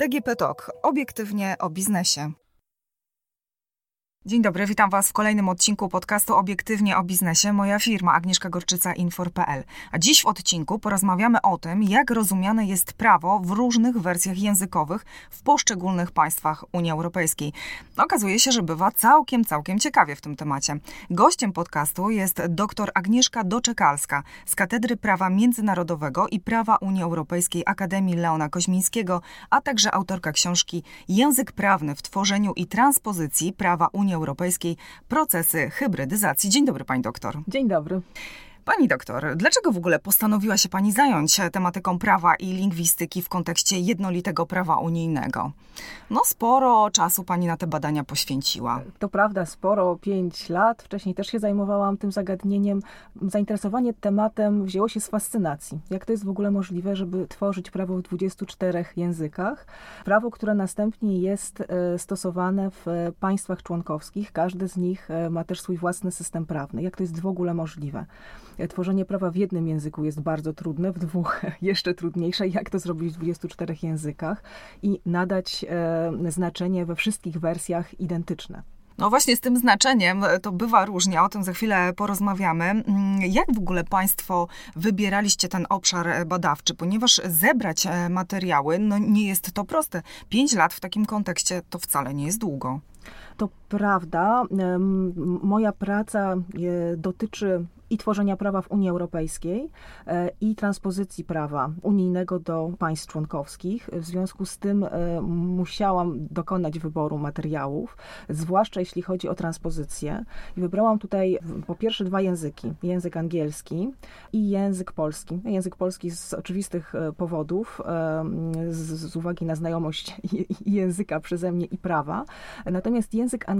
DGP Talk. Obiektywnie o biznesie. Dzień dobry, witam Was w kolejnym odcinku podcastu Obiektywnie o biznesie. Moja firma Agnieszka Gorczyca Infor.pl. A dziś w odcinku porozmawiamy o tym, jak rozumiane jest prawo w różnych wersjach językowych w poszczególnych państwach Unii Europejskiej. Okazuje się, że bywa całkiem, całkiem ciekawie w tym temacie. Gościem podcastu jest dr Agnieszka Doczekalska z Katedry Prawa Międzynarodowego i Prawa Unii Europejskiej Akademii Leona Koźmińskiego, a także autorka książki Język prawny w tworzeniu i transpozycji prawa Unii Unii Europejskiej procesy hybrydyzacji. Dzień dobry, pani doktor. Dzień dobry. Pani doktor, dlaczego w ogóle postanowiła się Pani zająć tematyką prawa i lingwistyki w kontekście jednolitego prawa unijnego? No, sporo czasu Pani na te badania poświęciła. To prawda, sporo, pięć lat. Wcześniej też się zajmowałam tym zagadnieniem. Zainteresowanie tematem wzięło się z fascynacji. Jak to jest w ogóle możliwe, żeby tworzyć prawo w 24 językach? Prawo, które następnie jest e, stosowane w państwach członkowskich. Każdy z nich e, ma też swój własny system prawny. Jak to jest w ogóle możliwe? Tworzenie prawa w jednym języku jest bardzo trudne, w dwóch jeszcze trudniejsze. Jak to zrobić w 24 językach i nadać e, znaczenie we wszystkich wersjach identyczne? No właśnie z tym znaczeniem to bywa różnie, o tym za chwilę porozmawiamy. Mm, jak w ogóle Państwo wybieraliście ten obszar badawczy? Ponieważ zebrać e, materiały, no nie jest to proste. Pięć lat w takim kontekście to wcale nie jest długo. To prawda. Moja praca e, dotyczy i tworzenia prawa w Unii Europejskiej e, i transpozycji prawa unijnego do państw członkowskich. W związku z tym e, musiałam dokonać wyboru materiałów, zwłaszcza jeśli chodzi o transpozycję. I wybrałam tutaj po pierwsze dwa języki: język angielski i język polski. Język polski z oczywistych powodów, z, z uwagi na znajomość języka przeze mnie i prawa. Natomiast język angielski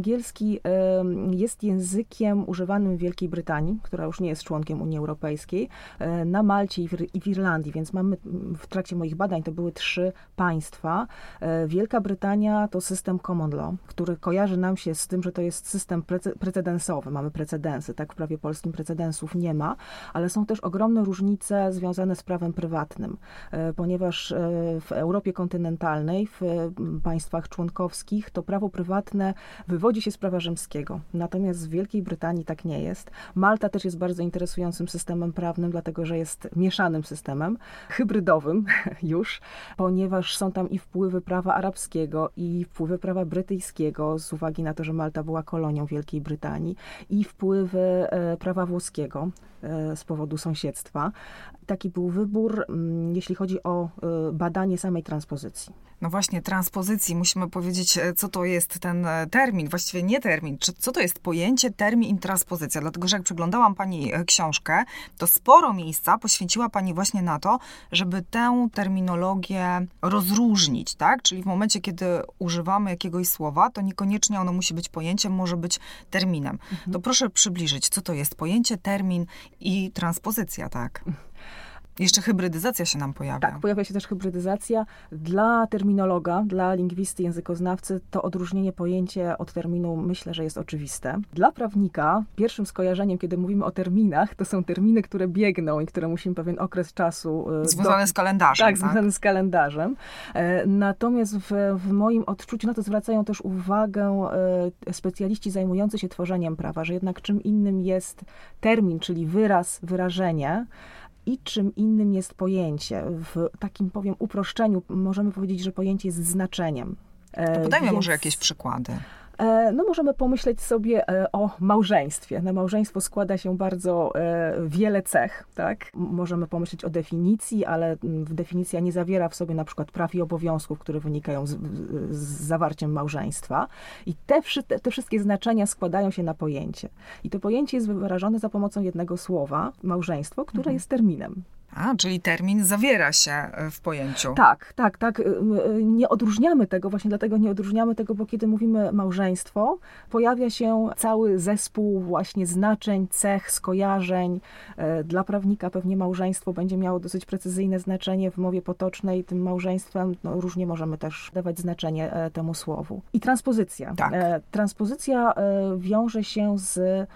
jest językiem używanym w Wielkiej Brytanii, która już nie jest członkiem Unii Europejskiej, e, na Malcie i w Irlandii, więc mamy w trakcie moich badań to były trzy państwa. E, Wielka Brytania to system common law, który kojarzy nam się z tym, że to jest system precedensowy. Mamy precedensy, tak w prawie polskim precedensów nie ma, ale są też ogromne różnice związane z prawem prywatnym, e, ponieważ w Europie kontynentalnej, w państwach członkowskich to prawo prywatne wywodzi się z prawa rzymskiego. Natomiast w Wielkiej Brytanii tak nie jest. Malta też jest bardzo interesującym systemem prawnym, dlatego że jest mieszanym systemem, hybrydowym już, ponieważ są tam i wpływy prawa arabskiego, i wpływy prawa brytyjskiego, z uwagi na to, że Malta była kolonią Wielkiej Brytanii, i wpływy e, prawa włoskiego e, z powodu sąsiedztwa. Taki był wybór, mm, jeśli chodzi o e, badanie samej transpozycji. No właśnie, transpozycji. Musimy powiedzieć, co to jest ten termin, właściwie nie termin, czy, co to jest pojęcie termin i transpozycja. Dlatego, że jak przeglądałam Pani e, książkę, to sporo miejsca poświęciła Pani właśnie na to, żeby tę terminologię rozróżnić, tak? Czyli w momencie, kiedy używamy jakiegoś słowa, to niekoniecznie ono musi być pojęciem, może być terminem. Mhm. To proszę przybliżyć, co to jest pojęcie, termin i transpozycja, tak? Jeszcze hybrydyzacja się nam pojawia. Tak, pojawia się też hybrydyzacja. Dla terminologa, dla lingwisty, językoznawcy to odróżnienie pojęcia od terminu myślę, że jest oczywiste. Dla prawnika pierwszym skojarzeniem, kiedy mówimy o terminach, to są terminy, które biegną i które musimy pewien okres czasu... E, związane do... z kalendarzem. Tak, tak, związane z kalendarzem. E, natomiast w, w moim odczuciu na to zwracają też uwagę e, specjaliści zajmujący się tworzeniem prawa, że jednak czym innym jest termin, czyli wyraz, wyrażenie, i czym innym jest pojęcie. W takim powiem uproszczeniu możemy powiedzieć, że pojęcie jest znaczeniem. To podajmy Więc... może jakieś przykłady. E, no możemy pomyśleć sobie e, o małżeństwie. Na małżeństwo składa się bardzo e, wiele cech, tak? Możemy pomyśleć o definicji, ale definicja nie zawiera w sobie na przykład praw i obowiązków, które wynikają z, z zawarciem małżeństwa. I te, te wszystkie znaczenia składają się na pojęcie. I to pojęcie jest wyrażone za pomocą jednego słowa, małżeństwo, które mhm. jest terminem. A, czyli termin zawiera się e, w pojęciu. Tak, tak, tak. E, e, nie odróżniamy tego, właśnie dlatego nie odróżniamy tego, bo kiedy mówimy małżeństwo, pojawia się cały zespół właśnie znaczeń, cech, skojarzeń. Dla prawnika pewnie małżeństwo będzie miało dosyć precyzyjne znaczenie w mowie potocznej. Tym małżeństwem no, różnie możemy też dawać znaczenie temu słowu. I transpozycja. Tak. Transpozycja wiąże się z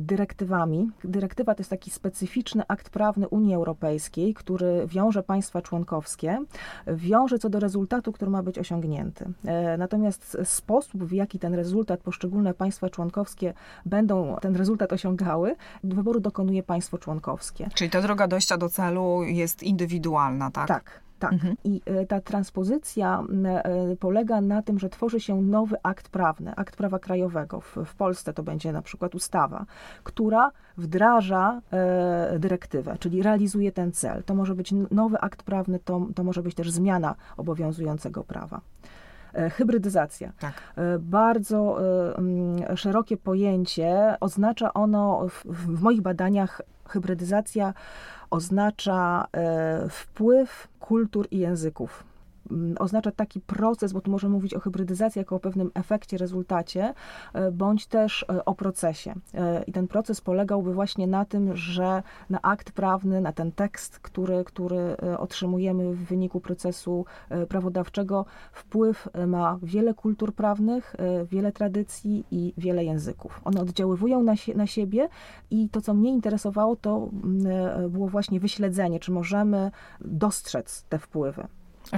dyrektywami. Dyrektywa to jest taki specyficzny akt prawny Unii Europejskiej, który wiąże państwa członkowskie, wiąże co do rezultatu, który ma być osiągnięty. Natomiast sposób, w jaki ten rezultat poszczególne państwa członkowskie będą ten rezultat osiągały, wyboru dokonuje państwo członkowskie. Czyli ta droga dojścia do celu jest indywidualna, tak? Tak. Tak. Mhm. I e, ta transpozycja e, polega na tym, że tworzy się nowy akt prawny, akt prawa krajowego. W, w Polsce to będzie na przykład ustawa, która wdraża e, dyrektywę, czyli realizuje ten cel. To może być nowy akt prawny, to, to może być też zmiana obowiązującego prawa. E, hybrydyzacja. Tak. Bardzo szerokie pojęcie. Oznacza ono w, w moich badaniach hybrydyzacja oznacza wpływ kultur i języków oznacza taki proces, bo tu możemy mówić o hybrydyzacji jako o pewnym efekcie, rezultacie, e, bądź też e, o procesie. E, I ten proces polegałby właśnie na tym, że na akt prawny, na ten tekst, który, który otrzymujemy w wyniku procesu prawodawczego, wpływ ma wiele kultur prawnych, wiele tradycji i wiele języków. One oddziaływują na, sie, na siebie i to, co mnie interesowało, to mm, było właśnie wyśledzenie, czy możemy dostrzec te wpływy.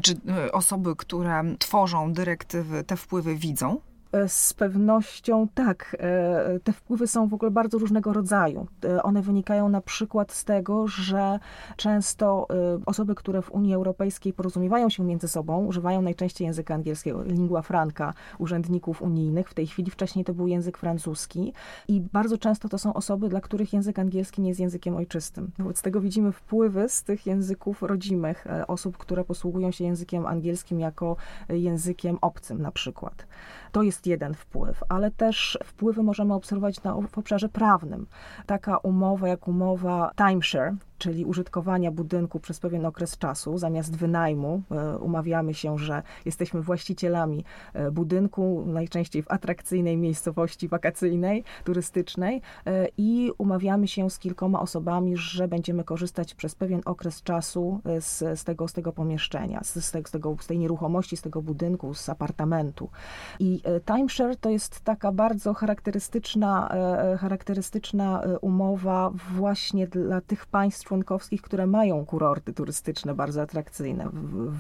Czy y, osoby, które tworzą dyrektywy, te wpływy widzą? E, z pewnością tak. E, te wpływy są w ogóle bardzo różnego rodzaju. E, one wynikają na przykład z tego, że często osoby, które w Unii Europejskiej porozumiewają się między sobą, używają najczęściej języka angielskiego, lingua franca urzędników unijnych. W tej chwili wcześniej to był język francuski i bardzo często to są osoby, dla których język angielski nie jest językiem ojczystym. Wobec tego widzimy wpływy z tych języków rodzimych osób, które posługują się językiem angielskim jako językiem obcym na przykład. To jest jeden wpływ, ale też wpływy możemy obserwować na, w obszarze prawnym. Taka umowa jak umowa timeshare, czyli użytkowania budynku przez pewien okres czasu, zamiast wynajmu. E, umawiamy się, że jesteśmy właścicielami e, budynku, najczęściej w atrakcyjnej miejscowości wakacyjnej, turystycznej e, i umawiamy się z kilkoma osobami, że będziemy korzystać przez pewien okres czasu z, z, tego, z tego pomieszczenia, z, z, tego, z tej nieruchomości, z tego budynku, z apartamentu. I timeshare to jest taka bardzo charakterystyczna, charakterystyczna umowa właśnie dla tych państw, członkowskich, które mają kurorty turystyczne bardzo atrakcyjne.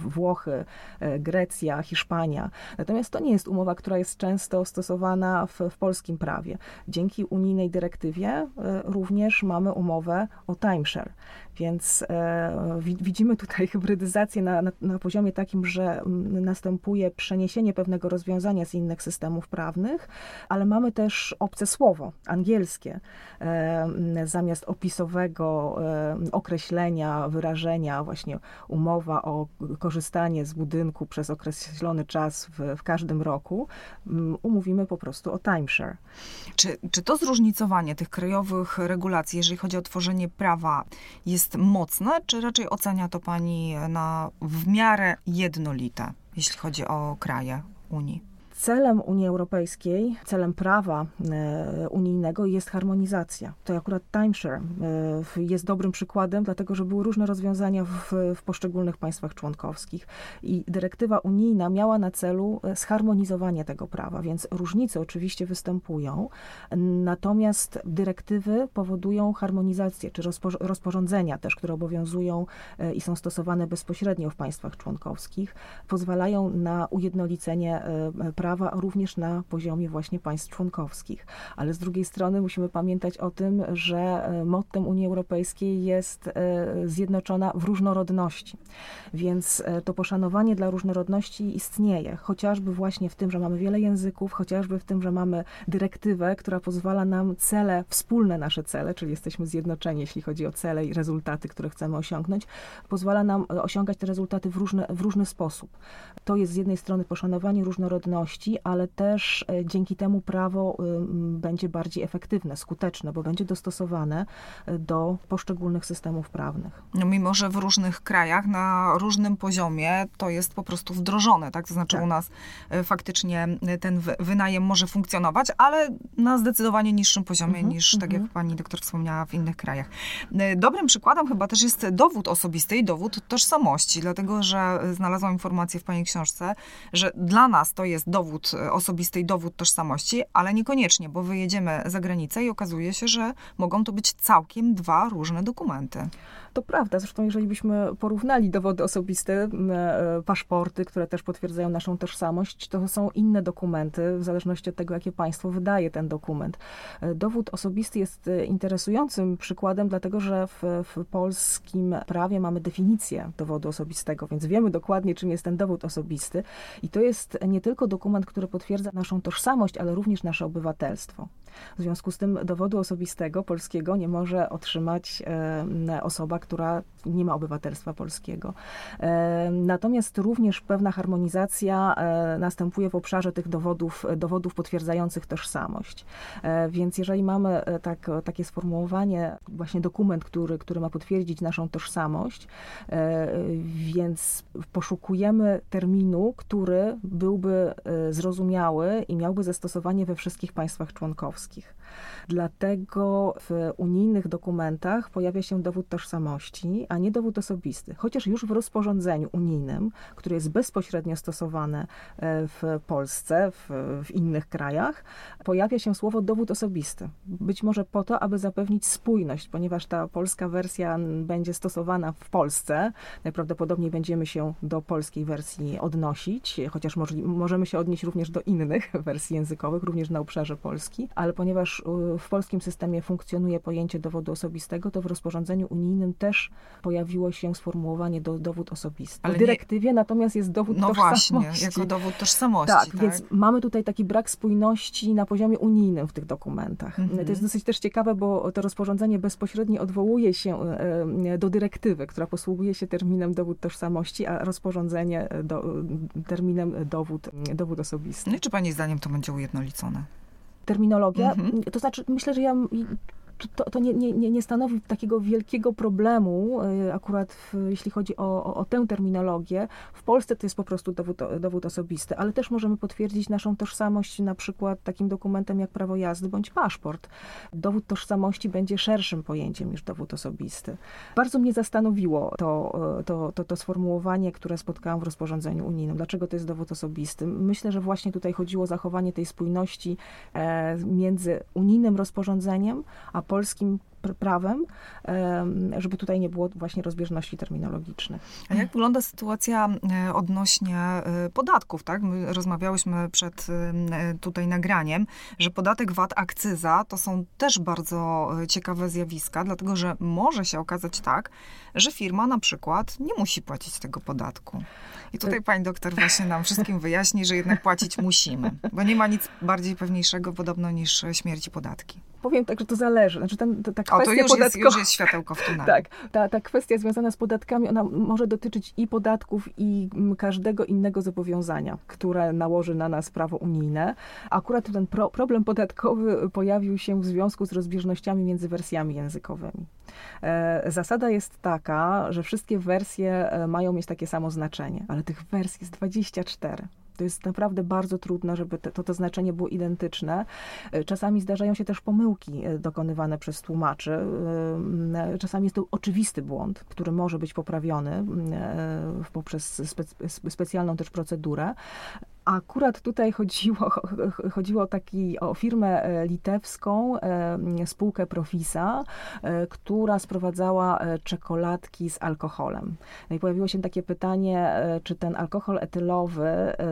Włochy, e, Grecja, Hiszpania. Natomiast to nie jest umowa, która jest często stosowana w, w polskim prawie. Dzięki unijnej dyrektywie e, również mamy umowę o timeshare. Więc e, widzimy tutaj hybrydyzację na, na, na, poziomie takim, że następuje przeniesienie pewnego rozwiązania z innych systemów prawnych, ale mamy też obce słowo, angielskie, zamiast opisowego określenia, wyrażenia, właśnie umowa o korzystanie z budynku przez określony czas w, w każdym roku, umówimy po prostu o timeshare. Czy, czy to zróżnicowanie tych krajowych regulacji, jeżeli chodzi o tworzenie prawa, jest mocne, czy raczej ocenia to pani na w miarę jednolite, jeśli chodzi o kraje Unii? Celem Unii Europejskiej, celem prawa e, unijnego jest harmonizacja. To akurat timeshare e, jest dobrym przykładem, dlatego że były różne rozwiązania w, w poszczególnych państwach członkowskich i dyrektywa unijna miała na celu e, zharmonizowanie tego prawa, więc różnice oczywiście występują, natomiast dyrektywy powodują harmonizację, czy rozporządzenia też, które obowiązują i są stosowane bezpośrednio w państwach członkowskich, pozwalają na ujednolicenie prawa prawa również na poziomie właśnie państw członkowskich. Ale z drugiej strony musimy pamiętać o tym, że e, mottem Unii Europejskiej jest e, zjednoczona w różnorodności. Więc e, to poszanowanie dla różnorodności istnieje, chociażby właśnie w tym, że mamy wiele języków, chociażby w tym, że mamy dyrektywę, która pozwala nam cele, wspólne nasze cele, czyli jesteśmy zjednoczeni, jeśli chodzi o cele i rezultaty, które chcemy osiągnąć, pozwala nam osiągać te rezultaty w w różny sposób. To jest z jednej strony poszanowanie różnorodności, ale też e, dzięki temu prawo będzie bardziej efektywne, skuteczne, bo będzie dostosowane e, do poszczególnych systemów prawnych. No, mimo, że w różnych krajach na różnym poziomie to jest po prostu wdrożone, tak? To znaczy tak. u nas e, faktycznie ten wynajem może funkcjonować, ale na zdecydowanie niższym poziomie mhm, niż, tak jak mhm. pani doktor wspomniała, w innych krajach. Dobrym przykładem chyba też jest dowód osobisty i dowód tożsamości, dlatego że znalazłam informację w pani książce, że dla nas to jest dowód dowód osobisty i dowód tożsamości, ale niekoniecznie, bo wyjedziemy za granicę i okazuje się, że mogą to być całkiem dwa różne dokumenty. To prawda, zresztą jeżeli byśmy porównali dowody osobiste, e, paszporty, które też potwierdzają naszą tożsamość, to są inne dokumenty, w zależności od tego, jakie państwo wydaje ten dokument. E, dowód osobisty jest e, interesującym przykładem, dlatego że w, w polskim prawie mamy definicję dowodu osobistego, więc wiemy dokładnie, czym jest ten dowód osobisty. I to jest nie tylko dokument, który potwierdza naszą tożsamość, ale również nasze obywatelstwo. W związku z tym dowodu osobistego polskiego nie może otrzymać osoba, która nie ma obywatelstwa polskiego. Natomiast również pewna harmonizacja e, następuje w obszarze tych dowodów, dowodów potwierdzających tożsamość. E, więc jeżeli mamy e, tak, takie sformułowanie, właśnie dokument, który, który ma potwierdzić naszą tożsamość, więc poszukujemy terminu, który byłby zrozumiały i miałby zastosowanie we wszystkich państwach członkowskich. Ковальских. Dlatego w unijnych dokumentach pojawia się dowód tożsamości, a nie dowód osobisty. Chociaż już w rozporządzeniu unijnym, które jest bezpośrednio stosowane e, w Polsce, w, w innych krajach, pojawia się słowo dowód osobisty. Być może po to, aby zapewnić spójność, ponieważ ta polska wersja będzie stosowana w Polsce. Najprawdopodobniej będziemy się do polskiej wersji odnosić, chociaż możemy się odnieść również do innych wersji językowych, również na obszarze Polski, ale ponieważ w polskim systemie funkcjonuje pojęcie dowodu osobistego, to w rozporządzeniu unijnym też pojawiło się sformułowanie do, dowód osobisty. Ale w dyrektywie nie... natomiast jest dowód no tożsamości. No właśnie, jako dowód tożsamości. Tak, tak, więc mamy tutaj taki brak spójności na poziomie unijnym w tych dokumentach. Mhm. To jest dosyć też ciekawe, bo to rozporządzenie bezpośrednio odwołuje się e, do dyrektywy, która posługuje się terminem dowód tożsamości, a rozporządzenie do, terminem dowód, dowód osobisty. No i czy Pani zdaniem to będzie ujednolicone? Terminologia. Mhm. To znaczy, myślę, że ja to, to nie, nie, nie stanowi takiego wielkiego problemu, y, akurat w, jeśli chodzi o, o, o, tę terminologię. W Polsce to jest po prostu dowód, dowód osobisty, ale też możemy potwierdzić naszą tożsamość na przykład takim dokumentem jak prawo jazdy bądź paszport. Dowód tożsamości będzie szerszym pojęciem niż dowód osobisty. Bardzo mnie zastanowiło to, to, to, to sformułowanie, które spotkałam w rozporządzeniu unijnym. Dlaczego to jest dowód osobisty? Myślę, że właśnie tutaj chodziło o zachowanie tej spójności e, między unijnym rozporządzeniem, a polskim prawem, żeby tutaj nie było właśnie rozbieżności terminologicznych. A jak wygląda sytuacja e, odnośnie e, podatków, tak? My rozmawiałyśmy przed e, tutaj nagraniem, że podatek VAT, akcyza to są też bardzo ciekawe zjawiska, dlatego że może się okazać tak, że firma na przykład nie musi płacić tego podatku. I tutaj pani doktor właśnie nam wszystkim wyjaśni, że jednak płacić musimy, bo nie ma nic bardziej pewniejszego podobno niż śmierci podatki. Powiem tak, że to zależy. Znaczy ten, ta kwestia to już, jest, już jest światełko w tunelu. Tak, ta, ta kwestia związana z podatkami, ona może dotyczyć i podatków, i mm, każdego innego zobowiązania, które nałoży na nas prawo unijne. Akurat ten pro, problem podatkowy pojawił się w związku z rozbieżnościami między wersjami językowymi. E, zasada jest taka, że wszystkie wersje e, mają mieć takie samo znaczenie, ale tych wersji jest 24. To jest naprawdę bardzo trudne, żeby te, to, to znaczenie było identyczne. E, czasami zdarzają się też pomyłki e, dokonywane przez tłumaczy. E, czasami jest to oczywisty błąd, który może być poprawiony poprzez spe, specjalną też procedurę, Akurat tutaj chodziło, chodziło taki, o firmę e, litewską, e, spółkę Profisa, e, która sprowadzała czekoladki z alkoholem. No i pojawiło się takie pytanie, czy ten alkohol etylowy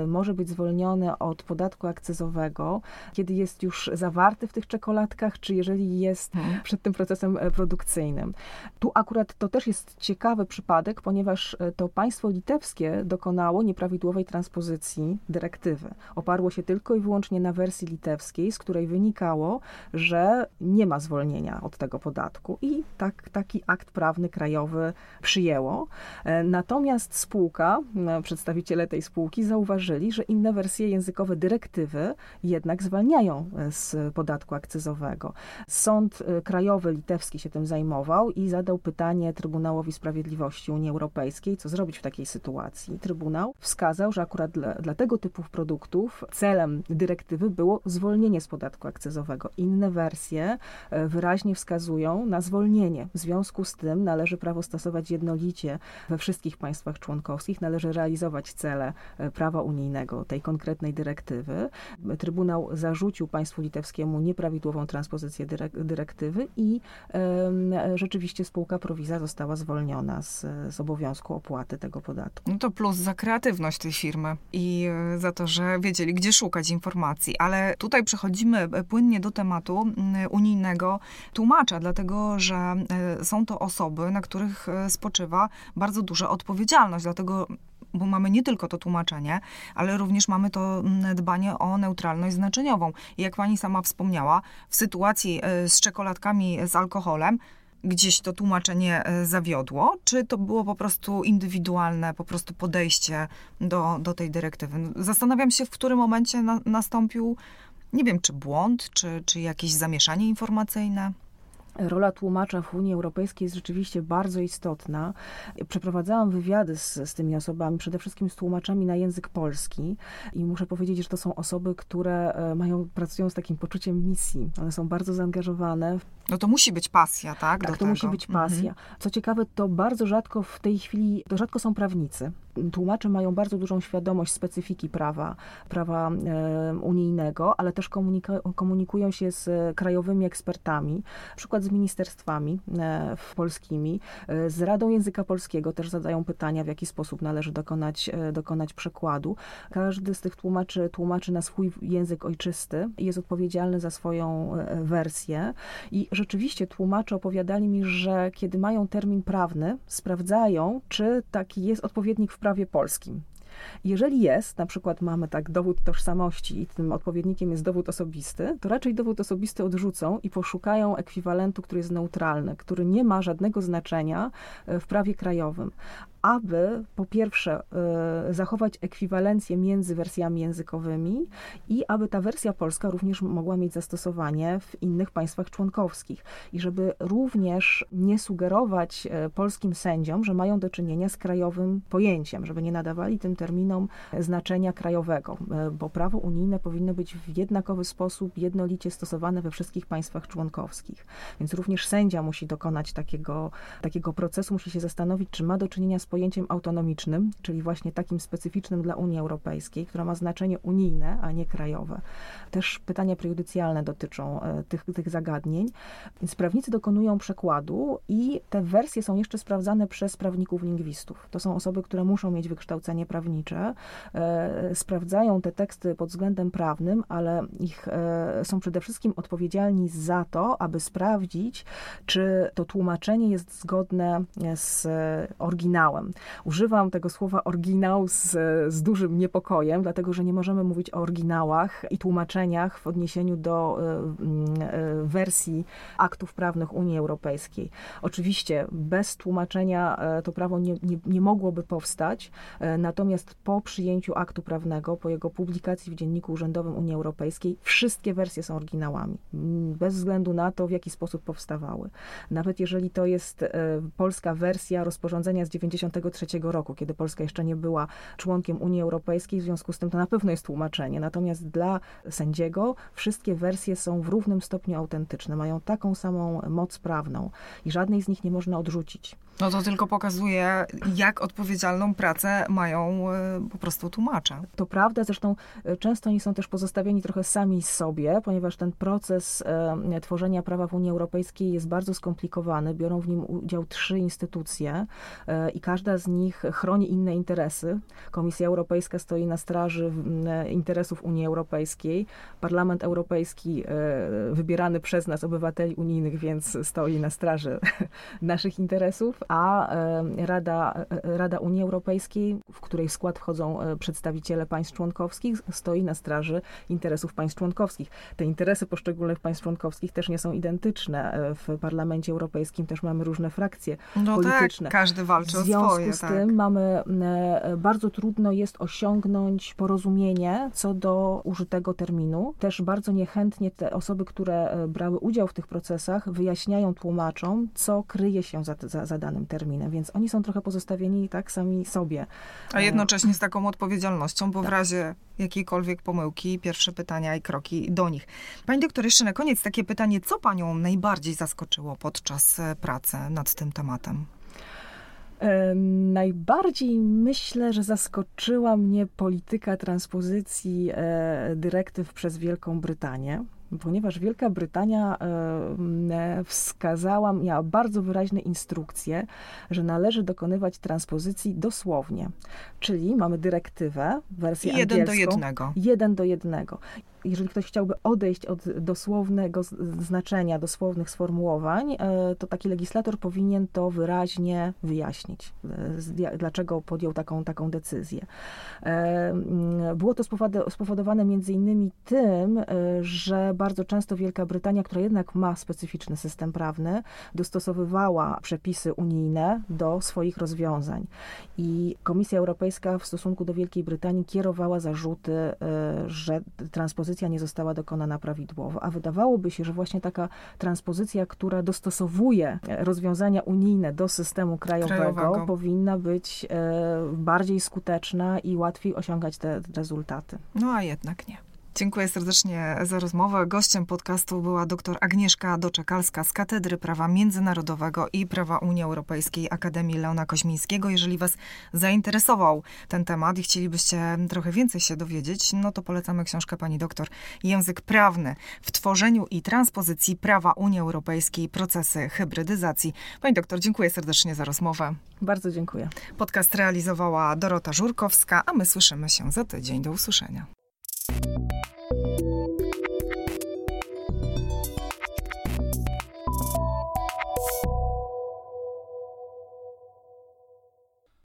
może być zwolniony od podatku akcyzowego, kiedy jest już zawarty w tych czekoladkach, czy jeżeli jest hmm. przed tym procesem produkcyjnym. Tu akurat to też jest ciekawy przypadek, ponieważ to państwo litewskie dokonało nieprawidłowej transpozycji dyrektywy dyrektywy. Oparło się tylko i wyłącznie na wersji litewskiej, z której wynikało, że nie ma zwolnienia od tego podatku i tak, taki akt prawny krajowy przyjęło. E, natomiast spółka, e, przedstawiciele tej spółki zauważyli, że inne wersje językowe dyrektywy jednak zwalniają e, z podatku akcyzowego. Sąd krajowy litewski się tym zajmował i zadał pytanie Trybunałowi Sprawiedliwości Unii Europejskiej, co zrobić w takiej sytuacji. Trybunał wskazał, że akurat dla, dla tego typu typów produktów. Celem dyrektywy było zwolnienie z podatku akcyzowego. Inne wersje wyraźnie wskazują na zwolnienie. W związku z tym należy prawo stosować jednolicie we wszystkich państwach członkowskich, należy realizować cele prawa unijnego, tej konkretnej dyrektywy. Trybunał zarzucił państwu litewskiemu nieprawidłową transpozycję dyrektywy i rzeczywiście spółka Prowiza została zwolniona z, z obowiązku opłaty tego podatku. No to plus za kreatywność tej firmy i e, za to, że wiedzieli, gdzie szukać informacji. Ale tutaj przechodzimy e, płynnie do tematu unijnego tłumacza, dlatego że e, są to osoby, na których spoczywa bardzo duża odpowiedzialność. Dlatego bo mamy nie tylko to tłumaczenie, ale również mamy to dbanie o neutralność znaczeniową. I jak pani sama wspomniała, w sytuacji e, z czekoladkami z alkoholem, gdzieś to tłumaczenie e, zawiodło, czy to było po prostu indywidualne, po prostu podejście do, do tej dyrektywy? Zastanawiam się, w którym momencie na, nastąpił, nie wiem, czy błąd, czy, czy jakieś zamieszanie informacyjne rola tłumacza w Unii Europejskiej jest rzeczywiście bardzo istotna. Przeprowadzałam wywiady z, z tymi osobami, przede wszystkim z tłumaczami na język polski i muszę powiedzieć, że to są osoby, które e, mają, pracują z takim poczuciem misji. One są bardzo zaangażowane. No to musi być pasja, tak? Tak, to tego. musi być pasja. Mhm. Co ciekawe, to bardzo rzadko w tej chwili, to rzadko są prawnicy tłumacze mają bardzo dużą świadomość specyfiki prawa, prawa e, unijnego, ale też komunikują się z krajowymi ekspertami, na przykład z ministerstwami e, polskimi, e, z Radą Języka Polskiego też zadają pytania, w jaki sposób należy dokonać, dokonać przekładu. Każdy z tych tłumaczy tłumaczy na swój język ojczysty i jest odpowiedzialny za swoją wersję. I rzeczywiście tłumacze opowiadali mi, że kiedy mają termin prawny, sprawdzają, czy taki jest odpowiednik w prawie polskim. Jeżeli jest, na przykład mamy tak dowód tożsamości i tym odpowiednikiem jest dowód osobisty, to raczej dowód osobisty odrzucą i poszukają ekwiwalentu, który jest neutralny, który nie ma żadnego znaczenia e, w prawie krajowym aby po pierwsze y, zachować ekwiwalencję między wersjami językowymi i aby ta wersja polska również mogła mieć zastosowanie w innych państwach członkowskich i żeby również nie sugerować y, polskim sędziom, że mają do czynienia z krajowym pojęciem, żeby nie nadawali tym terminom znaczenia krajowego, y, bo prawo unijne powinno być w jednakowy sposób jednolicie stosowane we wszystkich państwach członkowskich. Więc również sędzia musi dokonać takiego, takiego procesu, musi się zastanowić, czy ma do czynienia z pojęciem autonomicznym, czyli właśnie takim specyficznym dla Unii Europejskiej, która ma znaczenie unijne, a nie krajowe. Też pytania prejudycjalne dotyczą e, tych, tych zagadnień. Więc prawnicy dokonują przekładu i te wersje są jeszcze sprawdzane przez prawników lingwistów. To są osoby, które muszą mieć wykształcenie prawnicze, e, sprawdzają te teksty pod względem prawnym, ale ich e, są przede wszystkim odpowiedzialni za to, aby sprawdzić, czy to tłumaczenie jest zgodne z oryginałem. Używam tego słowa oryginał z, z dużym niepokojem, dlatego że nie możemy mówić o oryginałach i tłumaczeniach w odniesieniu do e, e, wersji aktów prawnych Unii Europejskiej. Oczywiście bez tłumaczenia e, to prawo nie, nie, nie mogłoby powstać, natomiast po przyjęciu aktu prawnego, po jego publikacji w Dzienniku Urzędowym Unii Europejskiej, wszystkie wersje są oryginałami, bez względu na to, w jaki sposób powstawały. Nawet jeżeli to jest polska wersja rozporządzenia z 90 1993 roku, kiedy Polska jeszcze nie była członkiem Unii Europejskiej, w związku z tym to na pewno jest tłumaczenie. Natomiast dla sędziego wszystkie wersje są w równym stopniu autentyczne, mają taką samą moc prawną i żadnej z nich nie można odrzucić. No to tylko pokazuje, jak odpowiedzialną pracę mają e, po prostu tłumacze. To prawda, zresztą e, często oni są też pozostawieni trochę sami sobie, ponieważ ten proces e, tworzenia prawa w Unii Europejskiej jest bardzo skomplikowany. Biorą w nim udział trzy instytucje i każda z nich chroni inne interesy. Komisja Europejska stoi na straży interesów Unii Europejskiej. Parlament Europejski, wybierany przez nas, obywateli unijnych, więc stoi na straży naszych interesów a e, Rada, e, Rada Unii Europejskiej, w której skład wchodzą e, przedstawiciele państw członkowskich, stoi na straży interesów państw członkowskich. Te interesy poszczególnych państw członkowskich też nie są identyczne. W Parlamencie Europejskim też mamy różne frakcje no tak, polityczne. Tak, każdy walczy o swoje. W związku z tak. tym mamy, bardzo trudno jest osiągnąć porozumienie co do użytego terminu. Też bardzo niechętnie te osoby, które brały udział w tych procesach, wyjaśniają tłumaczom, co kryje się za, za, za danym danym terminem, więc oni są trochę pozostawieni tak sami sobie. A jednocześnie z taką odpowiedzialnością, bo tak. w razie jakiejkolwiek pomyłki, pierwsze pytania i kroki do nich. Pani doktor, jeszcze na koniec takie pytanie, co panią najbardziej zaskoczyło podczas e, pracy nad tym tematem? Najbardziej myślę, że zaskoczyła mnie polityka transpozycji e, dyrektyw przez Wielką Brytanię ponieważ Wielka Brytania e, wskazała, miała bardzo wyraźne instrukcje, że należy dokonywać transpozycji dosłownie. Czyli mamy dyrektywę, wersję jeden angielską. Jeden do jednego. Jeden do jednego jeżeli ktoś chciałby odejść od dosłownego znaczenia, dosłownych sformułowań, e, to taki legislator powinien to wyraźnie wyjaśnić, e, dlaczego podjął taką, taką decyzję. E, mm, było to spowodowane między innymi tym, że bardzo często Wielka Brytania, która jednak ma specyficzny system prawny, dostosowywała przepisy unijne do swoich rozwiązań. I Komisja Europejska w stosunku do Wielkiej Brytanii kierowała zarzuty, że transpozycja transpozycja nie została dokonana prawidłowo, a wydawałoby się, że właśnie taka transpozycja, która dostosowuje rozwiązania unijne do systemu krajowego, krajowego. powinna być e, bardziej skuteczna i łatwiej osiągać te rezultaty. No a jednak nie. Dziękuję serdecznie za rozmowę. Gościem podcastu była dr Agnieszka Doczekalska z Katedry Prawa Międzynarodowego i Prawa Unii Europejskiej Akademii Leona Koźmińskiego. Jeżeli Was zainteresował ten temat i chcielibyście trochę więcej się dowiedzieć, no to polecamy książkę pani doktor Język prawny w tworzeniu i transpozycji prawa Unii Europejskiej procesy hybrydyzacji. Pani doktor, dziękuję serdecznie za rozmowę. Bardzo dziękuję. Podcast realizowała Dorota Żurkowska, a my słyszymy się za tydzień. Do usłyszenia. Thank you.